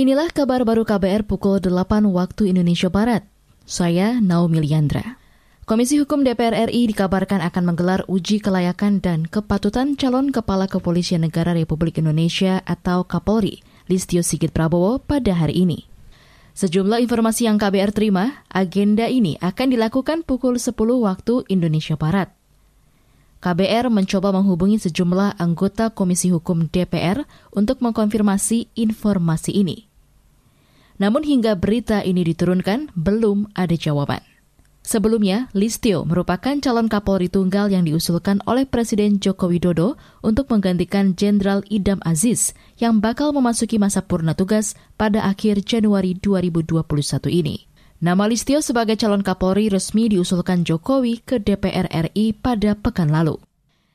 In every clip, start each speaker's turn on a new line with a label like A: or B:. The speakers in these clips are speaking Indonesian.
A: Inilah kabar baru KBR pukul 8 waktu Indonesia Barat. Saya Naomi Liandra. Komisi Hukum DPR RI dikabarkan akan menggelar uji kelayakan dan kepatutan calon Kepala Kepolisian Negara Republik Indonesia atau Kapolri, Listio Sigit Prabowo pada hari ini. Sejumlah informasi yang KBR terima, agenda ini akan dilakukan pukul 10 waktu Indonesia Barat. KBR mencoba menghubungi sejumlah anggota Komisi Hukum DPR untuk mengkonfirmasi informasi ini. Namun hingga berita ini diturunkan, belum ada jawaban. Sebelumnya, Listio merupakan calon Kapolri tunggal yang diusulkan oleh Presiden Joko Widodo untuk menggantikan Jenderal Idam Aziz yang bakal memasuki masa purna tugas pada akhir Januari 2021 ini. Nama Listio sebagai calon Kapolri resmi diusulkan Jokowi ke DPR RI pada pekan lalu.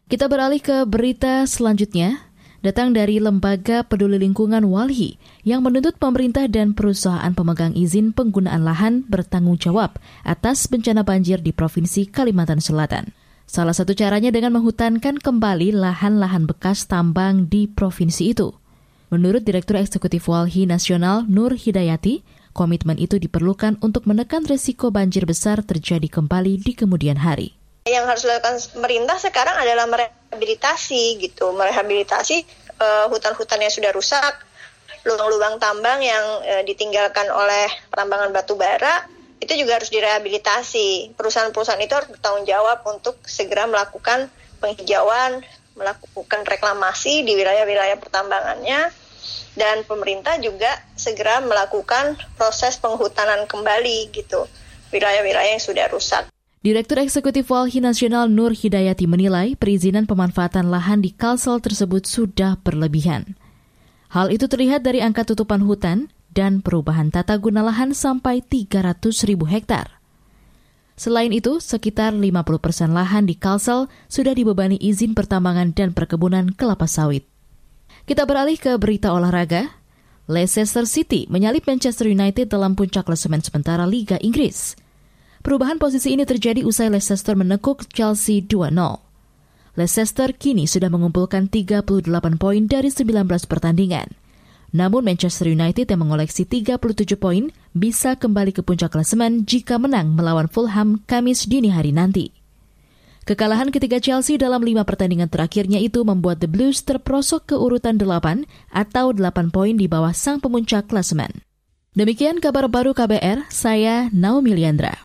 A: Kita beralih ke berita selanjutnya, datang dari Lembaga Peduli Lingkungan Walhi yang menuntut pemerintah dan perusahaan pemegang izin penggunaan lahan bertanggung jawab atas bencana banjir di Provinsi Kalimantan Selatan. Salah satu caranya dengan menghutankan kembali lahan-lahan bekas tambang di provinsi itu. Menurut Direktur Eksekutif Walhi Nasional Nur Hidayati, Komitmen itu diperlukan untuk menekan resiko banjir besar terjadi kembali di kemudian hari.
B: Yang harus dilakukan pemerintah sekarang adalah merehabilitasi gitu, merehabilitasi uh, hutan-hutan yang sudah rusak, lubang-lubang tambang yang uh, ditinggalkan oleh pertambangan batu bara itu juga harus direhabilitasi. Perusahaan-perusahaan itu harus bertanggung jawab untuk segera melakukan penghijauan, melakukan reklamasi di wilayah-wilayah pertambangannya dan pemerintah juga segera melakukan proses penghutanan kembali gitu wilayah-wilayah yang sudah rusak.
A: Direktur Eksekutif Walhi Nasional Nur Hidayati menilai perizinan pemanfaatan lahan di Kalsel tersebut sudah berlebihan. Hal itu terlihat dari angka tutupan hutan dan perubahan tata guna lahan sampai 300 ribu hektar. Selain itu, sekitar 50 persen lahan di Kalsel sudah dibebani izin pertambangan dan perkebunan kelapa sawit. Kita beralih ke berita olahraga. Leicester City menyalip Manchester United dalam puncak klasemen sementara Liga Inggris. Perubahan posisi ini terjadi usai Leicester menekuk Chelsea 2-0. Leicester kini sudah mengumpulkan 38 poin dari 19 pertandingan. Namun Manchester United yang mengoleksi 37 poin bisa kembali ke puncak klasemen jika menang melawan Fulham Kamis dini hari nanti. Kekalahan ketiga Chelsea dalam lima pertandingan terakhirnya itu membuat The Blues terprosok ke urutan delapan atau delapan poin di bawah sang pemuncak klasemen. Demikian kabar baru KBR, saya Naomi Liandra.